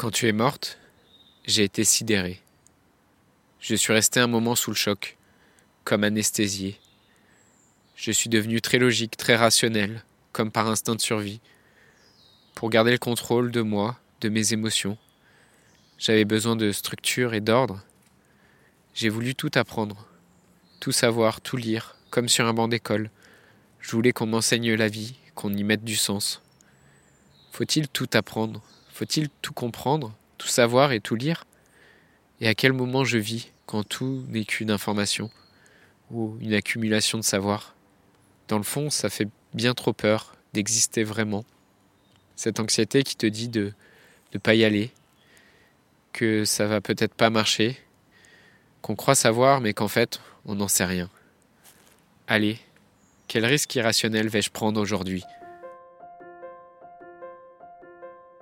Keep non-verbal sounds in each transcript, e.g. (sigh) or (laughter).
Quand tu es morte, j'ai été sidéré. Je suis resté un moment sous le choc, comme anesthésié. Je suis devenu très logique, très rationnel, comme par instinct de survie, pour garder le contrôle de moi, de mes émotions. J'avais besoin de structure et d'ordre. J'ai voulu tout apprendre, tout savoir, tout lire, comme sur un banc d'école. Je voulais qu'on m'enseigne la vie, qu'on y mette du sens. Faut-il tout apprendre? Faut-il tout comprendre, tout savoir et tout lire? Et à quel moment je vis quand tout n'est qu'une information ou une accumulation de savoir? Dans le fond, ça fait bien trop peur d'exister vraiment. Cette anxiété qui te dit de ne pas y aller, que ça va peut-être pas marcher, qu'on croit savoir mais qu'en fait on n'en sait rien. Allez, quel risque irrationnel vais-je prendre aujourd'hui?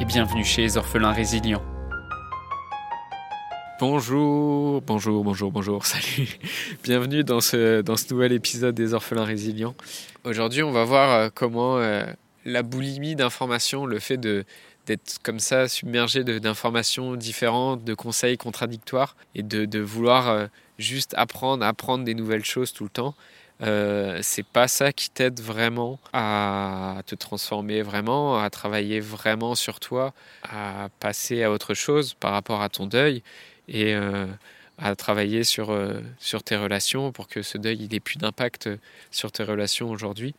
et bienvenue chez les orphelins résilients. Bonjour, bonjour, bonjour, bonjour, (laughs) salut. Bienvenue dans ce, dans ce nouvel épisode des orphelins résilients. Aujourd'hui, on va voir euh, comment euh, la boulimie d'informations, le fait de d'être comme ça submergé d'informations différentes, de conseils contradictoires et de, de vouloir euh, juste apprendre, apprendre des nouvelles choses tout le temps, euh, c'est pas ça qui t'aide vraiment à te transformer vraiment, à travailler vraiment sur toi, à passer à autre chose par rapport à ton deuil et euh, à travailler sur, euh, sur tes relations pour que ce deuil il ait plus d'impact sur tes relations aujourd'hui.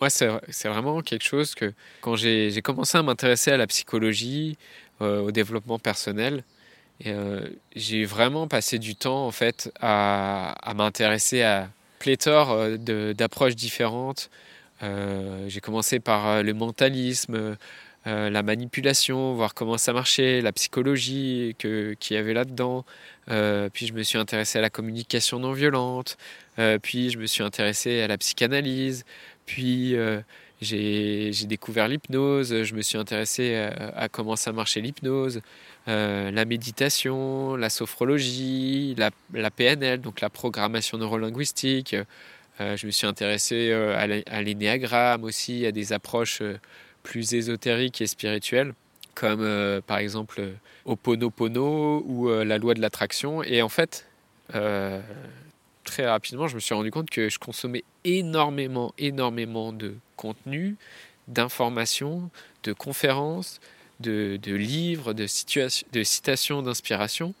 moi, c'est vraiment quelque chose que quand j'ai commencé à m'intéresser à la psychologie, au développement personnel, j'ai vraiment passé du temps en fait à, à m'intéresser à pléthore euh, d'approches différentes. Euh, j'ai commencé par euh, le mentalisme, la manipulation, voir comment ça marchait, la psychologie qu'il y avait là-dedans. puis je me suis intéressé à la communication non violente. puis je me suis intéressé à la psychanalyse. Puis j'ai découvert l'hypnose. Je me suis intéressé à, comment ça marchait l'hypnose. La méditation, la sophrologie, la, la, PNL, donc la programmation neurolinguistique, euh, je me suis intéressé euh, à l'énéagramme aussi, à des approches euh, plus ésotériques et spirituelles, comme par exemple Oponopono ou la loi de l'attraction. Et en fait, très rapidement, je me suis rendu compte que je consommais énormément, énormément de contenu, d'informations, de conférences, de, livres, de, citations d'inspiration.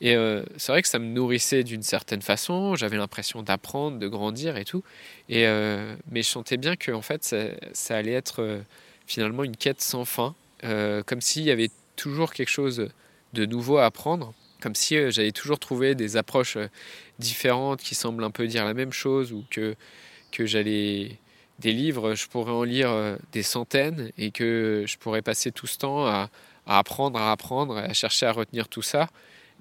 Et euh, c'est vrai que ça me nourrissait d'une certaine façon, j'avais l'impression d'apprendre, de grandir et tout. Et, euh, mais je sentais bien que en fait, ça, allait être euh, finalement une quête sans fin, comme s'il y avait toujours quelque chose de nouveau à apprendre, comme si j'allais toujours trouver des approches différentes qui semblent un peu dire la même chose, ou que, que j'allais... Des livres, je pourrais en lire des centaines et que je pourrais passer tout ce temps à, apprendre, à apprendre, à chercher à retenir tout ça.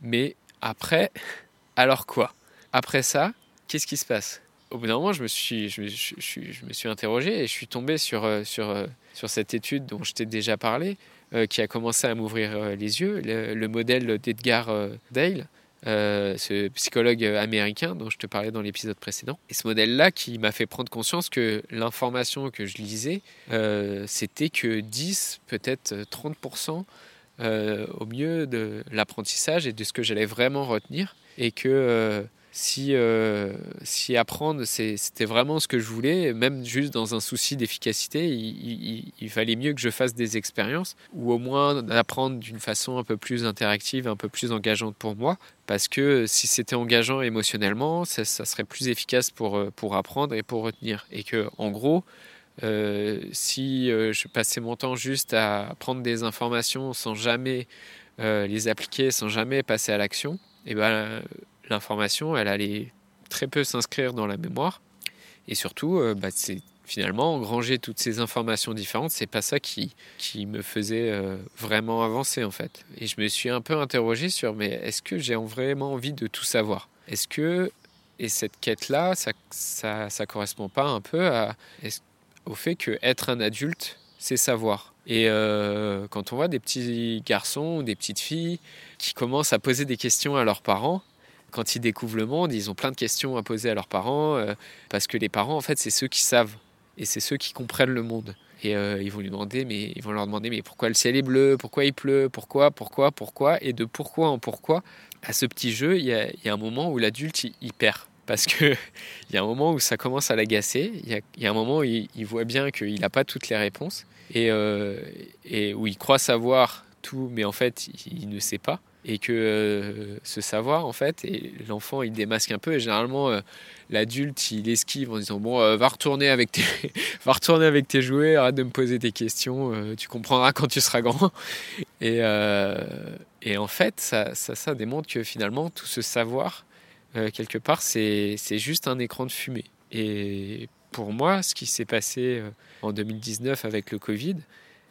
Mais après, (laughs) alors quoi? Après ça, qu'est-ce qui se passe? Au bout d'un moment, je me suis, je me, je, me suis interrogé et je suis tombé sur, euh, sur, euh, sur cette étude dont je t'ai déjà parlé, euh, qui a commencé à m'ouvrir les yeux, le, modèle d'Edgar Dale. Ce psychologue américain dont je te parlais dans l'épisode précédent. Et ce modèle-là qui m'a fait prendre conscience que l'information que je lisais, c'était que 10, peut-être 30% euh, au mieux de l'apprentissage et de ce que j'allais vraiment retenir. Et que euh, si, euh, si apprendre, c'était vraiment ce que je voulais, même juste dans un souci d'efficacité, il, il, fallait mieux que je fasse des expériences, ou au moins d'apprendre d'une façon un peu plus interactive, un peu plus engageante pour moi, parce que si c'était engageant émotionnellement, ça, serait plus efficace pour, pour apprendre et pour retenir. Et que, en gros, euh, si euh, je passais mon temps juste à prendre des informations sans jamais euh, les appliquer, sans jamais passer à l'action, et eh ben, l'information, elle allait très peu s'inscrire dans la mémoire. Et surtout, bah, c'est finalement, engranger toutes ces informations différentes, c'est pas ça qui, qui me faisait euh, vraiment avancer en fait. Et je me suis un peu interrogé sur mais est-ce que j'ai vraiment envie de tout savoir? Est-ce que et cette quête-là, ça, ça, ça, correspond pas un peu à, au fait que être un adulte, c'est savoir? Et euh, quand on voit des petits garçons ou des petites filles qui commencent à poser des questions à leurs parents, quand ils découvrent le monde, ils ont plein de questions à poser à leurs parents, euh, parce que les parents, en fait, c'est ceux qui savent et c'est ceux qui comprennent le monde. Et euh, ils vont lui demander, mais ils vont leur demander, mais pourquoi le ciel est bleu, pourquoi il pleut, pourquoi, pourquoi, pourquoi, et de pourquoi en pourquoi. À ce petit jeu, il y a, un moment où l'adulte il, perd, parce que (laughs) il y a un moment où ça commence à l'agacer. Il, y a un moment où il, voit bien qu'il n'a pas toutes les réponses euh, et où il croit savoir tout, mais en fait il ne sait pas et que euh, ce savoir en fait et l'enfant il démasque un peu. Et généralement euh, l'adulte il esquive en disant bon euh, va retourner avec tes (laughs) va retourner avec tes jouets arrête de me poser des questions tu comprendras quand tu seras grand. Et, et en fait ça, ça, ça, démontre que finalement tout ce savoir quelque part c'est juste un écran de fumée. Et pour moi ce qui s'est passé en 2019 avec le Covid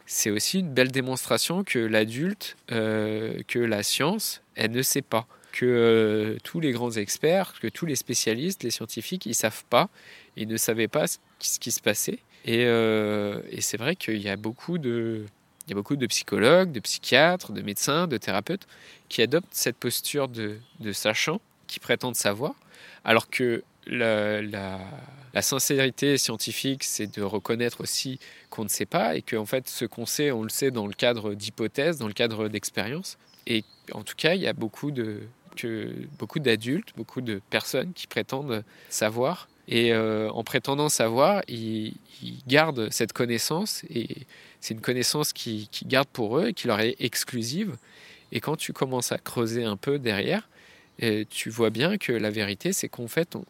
c'est aussi une belle démonstration que l'adulte, euh, que la science, elle ne sait pas. Que euh, tous les grands experts, que tous les spécialistes, les scientifiques, ils savent pas, ils ne savaient pas ce qui, se passait. Euh, et, c'est vrai qu'il y a beaucoup de, il y a beaucoup de psychologues, de psychiatres, de médecins, de thérapeutes qui adoptent cette posture de, de sachant, qui prétendent savoir, alors que la, sincérité scientifique, c'est de reconnaître aussi qu'on ne sait pas et qu'en fait, ce qu'on sait, on le sait dans le cadre d'hypothèses, dans le cadre d'expériences. Et en tout cas, il y a beaucoup de beaucoup d'adultes, beaucoup de personnes qui prétendent savoir. Et euh, en prétendant savoir, ils, gardent cette connaissance et c'est une connaissance qui, qui garde pour eux et qui leur est exclusive. Et quand tu commences à creuser un peu derrière, euh, tu vois bien que la vérité, c'est qu'en fait, on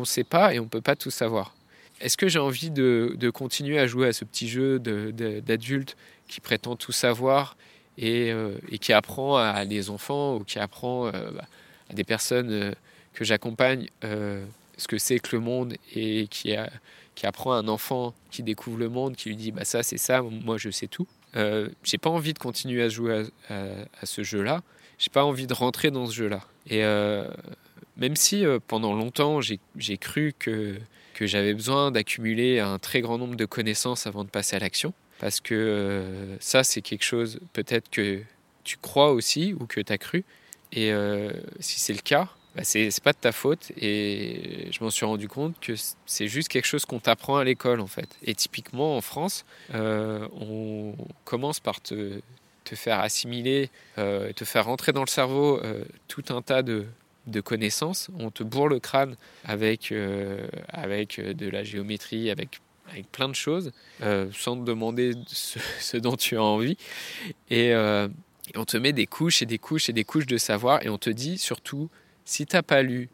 ne sait pas et on ne peut pas tout savoir. Est-ce que j'ai envie de, continuer à jouer à ce petit jeu d'adulte qui prétend tout savoir euh, et, qui apprend à des enfants ou qui apprend euh, bah, à des personnes euh, que j'accompagne ce que c'est que le monde et qui, apprend à un enfant qui découvre le monde, qui lui dit bah ça c'est ça, moi je sais tout. j'ai pas envie de continuer à jouer à, ce jeu-là. J'ai pas envie de rentrer dans ce jeu-là. Même si euh, pendant longtemps j'ai cru que, j'avais besoin d'accumuler un très grand nombre de connaissances avant de passer à l'action, parce que euh, ça c'est quelque chose peut-être que tu crois aussi ou que tu as cru, et euh, si c'est le cas, bah c'est pas de ta faute, et je m'en suis rendu compte que c'est juste quelque chose qu'on t'apprend à l'école en fait. Et typiquement en France, on commence par te faire assimiler, te faire rentrer dans le cerveau tout un tas de, de connaissances. On te bourre le crâne avec, euh, avec euh, de la géométrie, avec, avec plein de choses, euh, sans te demander ce, (laughs) dont tu as envie. Et, on te met des couches et des couches et des couches de savoir. Et on te dit surtout, si tu n'as pas lu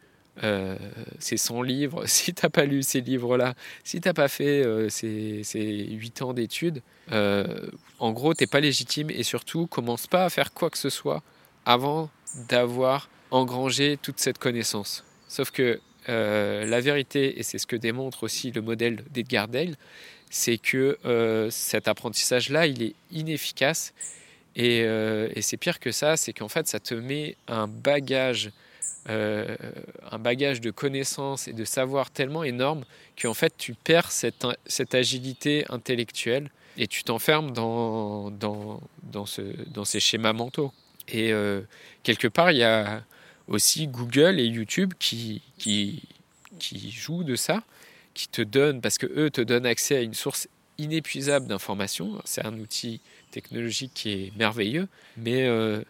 ces 100 livres, (laughs) si tu n'as pas lu ces livres-là, si tu n'as pas fait ces, ces 8 ans d'études, en gros, tu n'es pas légitime. Et surtout, commence pas à faire quoi que ce soit avant d'avoir engranger toute cette connaissance. Sauf que euh, la vérité, et c'est ce que démontre aussi le modèle d'Edgar Dale, c'est que euh, cet apprentissage-là, il est inefficace. Et, euh, et c'est pire que ça, c'est qu'en fait, ça te met un bagage, un bagage de connaissances et de savoir tellement énorme qu'en fait, tu perds cette, agilité intellectuelle et tu t'enfermes dans ces schémas mentaux. Et quelque part, il y a aussi Google et YouTube qui, qui, qui jouent de ça, qui te donnent, parce que eux te donnent accès à une source inépuisable d'informations. C'est un outil technologique qui est merveilleux, mais euh,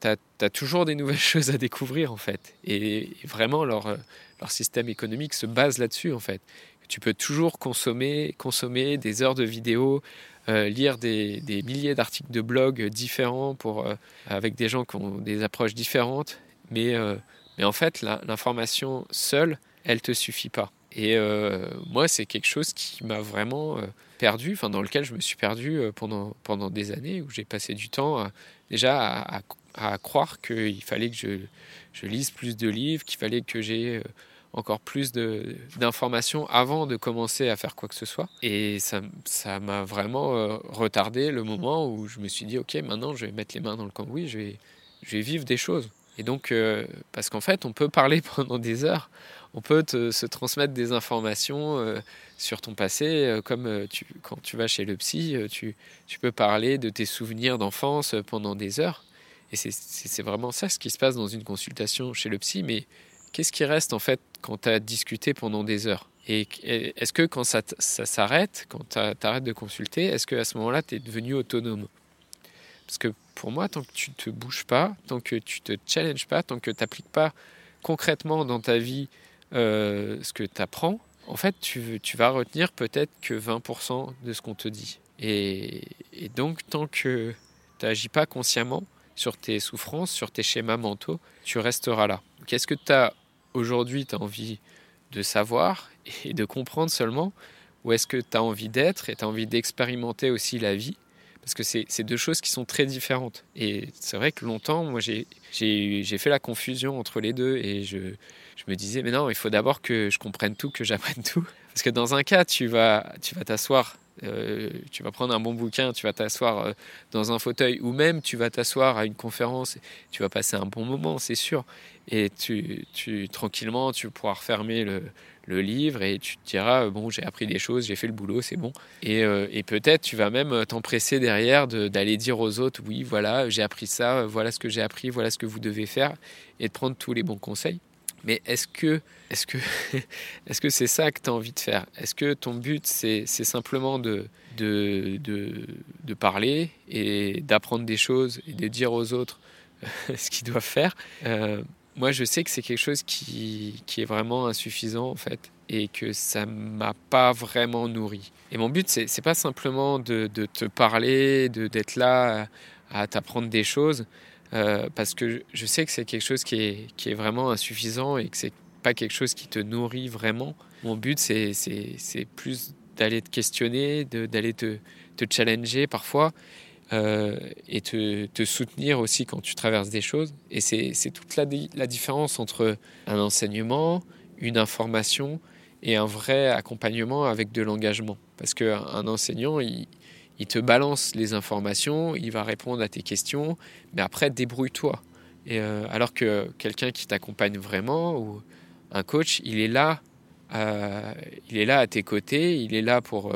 tu as, toujours des nouvelles (laughs) choses à découvrir en fait. Et, vraiment, leur, leur système économique se base là-dessus en fait. Tu peux toujours consommer, consommer des heures de vidéos, euh, lire des, des milliers d'articles de blog différents pour, euh, avec des gens qui ont des approches différentes mais, euh, mais en fait, l'information seule, elle te suffit pas. Et euh, moi, c'est quelque chose qui m'a vraiment euh, perdu, enfin dans lequel je me suis perdu pendant, pendant des années, où j'ai passé du temps déjà à, croire qu'il fallait que je, je, lise plus de livres, qu'il fallait que j'ai encore plus d'informations avant de commencer à faire quoi que ce soit. Et ça m'a vraiment retardé le moment où je me suis dit, ok, maintenant je vais mettre les mains dans le cambouis, je vais, je vais vivre des choses. Et donc, euh, parce qu'en fait, on peut parler (laughs) pendant des heures, on peut se transmettre des informations euh, sur ton passé, comme tu, quand tu vas chez le psy, tu, peux parler de tes souvenirs d'enfance pendant des heures. Et c'est vraiment ça ce qui se passe dans une consultation chez le psy, mais qu'est-ce qui reste en fait quand tu as discuté pendant des heures? Et est-ce que quand ça, s'arrête, quand tu arrêtes de consulter, est-ce qu'à ce, moment-là, tu es devenu autonome? Parce que pour moi, tant que tu ne te bouges pas, tant que tu te challenges pas, tant que tu n'appliques pas concrètement dans ta vie euh, ce que tu apprends, en fait, tu, tu vas retenir peut-être que 20% de ce qu'on te dit. Et, et donc, tant que tu n'agis pas consciemment sur tes souffrances, sur tes schémas mentaux, tu resteras là. Qu'est-ce que tu as aujourd'hui, tu as envie de savoir et de comprendre seulement? Ou est-ce que tu as envie d'être et tu as envie d'expérimenter aussi la vie? Parce que c'est deux choses qui sont très différentes. Et c'est vrai que longtemps, moi, j'ai fait la confusion entre les deux et je, me disais, mais non, il faut d'abord que je comprenne tout, que j'apprenne tout. Parce que dans un cas, tu vas t'asseoir euh, tu vas prendre un bon bouquin, tu vas t'asseoir euh, dans un fauteuil ou même tu vas t'asseoir à une conférence, tu vas passer un bon moment, c'est sûr. Et tu, tranquillement, tu pourras refermer le, le livre et tu te diras bon j'ai appris des choses j'ai fait le boulot c'est bon. Et, euh, peut-être tu vas même t'empresser derrière d'aller dire aux autres oui voilà j'ai appris ça voilà ce que j'ai appris voilà ce que vous devez faire et de prendre tous les bons conseils. Mais est-ce que est-ce que (laughs) est-ce que c'est ça que tu as envie de faire? Est-ce que ton but c'est simplement de de, de, de, parler et d'apprendre des choses et de dire aux autres (laughs) ce qu'ils doivent faire? Euh, Moi, je sais que c'est quelque chose qui, qui, est vraiment insuffisant en fait et que ça m'a pas vraiment nourri. Et mon but c'est pas simplement de, de te parler, d'être là à, t'apprendre des choses. Euh, parce que je sais que c'est quelque chose qui est, qui est vraiment insuffisant et que c'est pas quelque chose qui te nourrit vraiment. Mon but, c'est plus d'aller te questionner, d'aller te, te, challenger parfois euh, et te, te, soutenir aussi quand tu traverses des choses. Et c'est toute la, différence entre un enseignement, une information et un vrai accompagnement avec de l'engagement. Parce qu'un enseignant, il, te balance les informations, il va répondre à tes questions, mais après, débrouille-toi. Et euh, alors que quelqu'un qui t'accompagne vraiment, ou un coach, il est là, euh, il est là à tes côtés, il est là pour,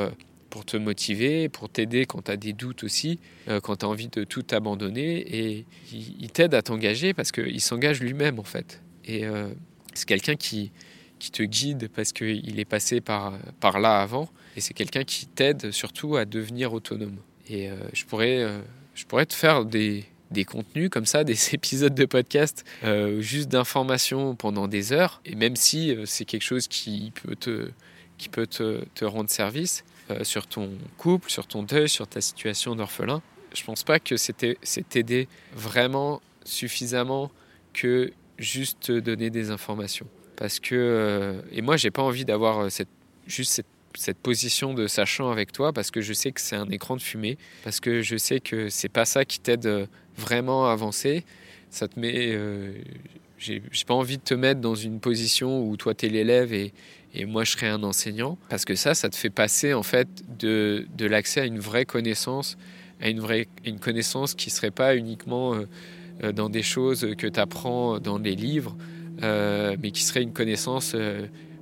pour te motiver, pour t'aider quand tu as des doutes aussi, quand tu as envie de tout abandonner, et il, t'aide à t'engager parce qu'il s'engage lui-même en fait. Et c'est quelqu'un qui, qui te guide parce qu'il est passé par, par là avant. Et c'est quelqu'un qui t'aide surtout à devenir autonome. Et euh, je, pourrais, euh, je pourrais te faire des, des, contenus comme ça, (laughs) des épisodes de podcast, euh, juste d'informations pendant des heures. Et même si c'est quelque chose qui peut te, qui peut te, te rendre service sur ton couple, sur ton deuil, sur ta situation d'orphelin, je pense pas que c'était t'aider vraiment suffisamment que juste te donner des informations. Parce que, et moi, j'ai pas envie d'avoir cette, juste cette cette position de sachant avec toi parce que je sais que c'est un écran de fumée, parce que je sais que c'est pas ça qui t'aide euh, vraiment à avancer. Ça te met. Euh, j'ai pas envie de te mettre dans une position où toi t'es l'élève et, et, moi je serai un enseignant, parce que ça, ça te fait passer en fait de, de l'accès à une vraie connaissance, à une vraie une connaissance qui serait pas uniquement euh, dans des choses que tu apprends dans les livres, mais qui serait une connaissance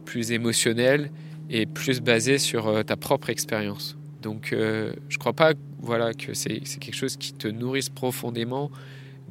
plus émotionnelle et plus basé sur euh, ta propre expérience. Donc euh, je crois pas voilà, que c'est quelque chose qui te nourrisse profondément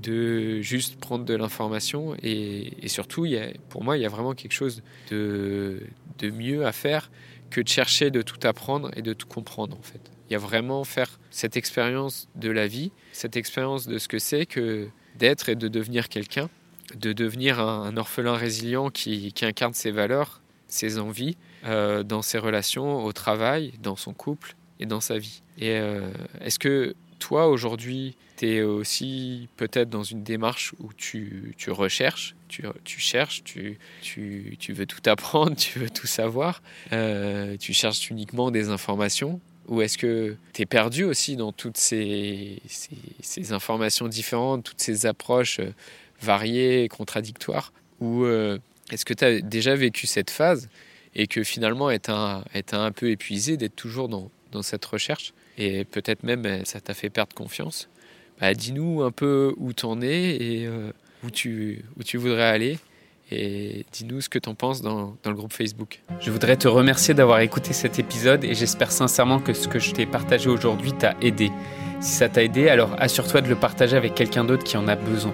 de juste prendre de l'information et, surtout pour moi il y a vraiment quelque chose de, de, mieux à faire que de chercher de tout apprendre et de tout comprendre en fait. Il y a vraiment faire cette expérience de la vie, cette expérience de ce que c'est que d'être et de devenir quelqu'un, de devenir un, un orphelin résilient qui, qui incarne ses valeurs, ses envies, euh, dans ses relations, au travail, dans son couple et dans sa vie. Et euh, est-ce que toi, aujourd'hui, tu es aussi peut-être dans une démarche où tu, tu recherches, tu, tu cherches, tu, tu, tu, veux tout apprendre, (laughs) tu veux tout savoir, euh, tu cherches uniquement des informations ou est-ce que tu es perdu aussi dans toutes ces, ces, informations différentes, toutes ces approches variées et contradictoires Ou Est-ce que tu as déjà vécu cette phase et que finalement, est un, un peu épuisé d'être toujours dans, dans, cette recherche? Et peut-être même euh, ça t'a fait perdre confiance bah, Dis-nous un peu où tu en es et euh, où, tu, où tu voudrais aller et dis-nous ce que tu en penses dans, dans, le groupe Facebook. Je voudrais te remercier d'avoir écouté cet épisode et j'espère sincèrement que ce que je t'ai partagé aujourd'hui t'a aidé. Si ça t'a aidé, alors assure-toi de le partager avec quelqu'un d'autre qui en a besoin.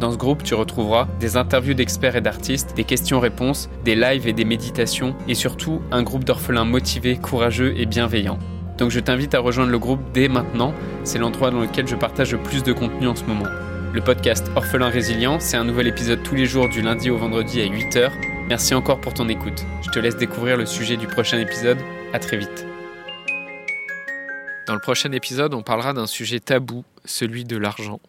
Dans ce groupe, tu retrouveras des interviews d'experts et d'artistes, des questions-réponses, des lives et des méditations, et surtout un groupe d'orphelins motivés, courageux et bienveillants. Donc je t'invite à rejoindre le groupe dès maintenant, c'est l'endroit dans lequel je partage le plus de contenu en ce moment. Le podcast Orphelin Résilient, c'est un nouvel épisode tous les jours du lundi au vendredi à 8h. Merci encore pour ton écoute. Je te laisse découvrir le sujet du prochain épisode. À très vite. Dans le prochain épisode, on parlera d'un sujet tabou, celui de l'argent.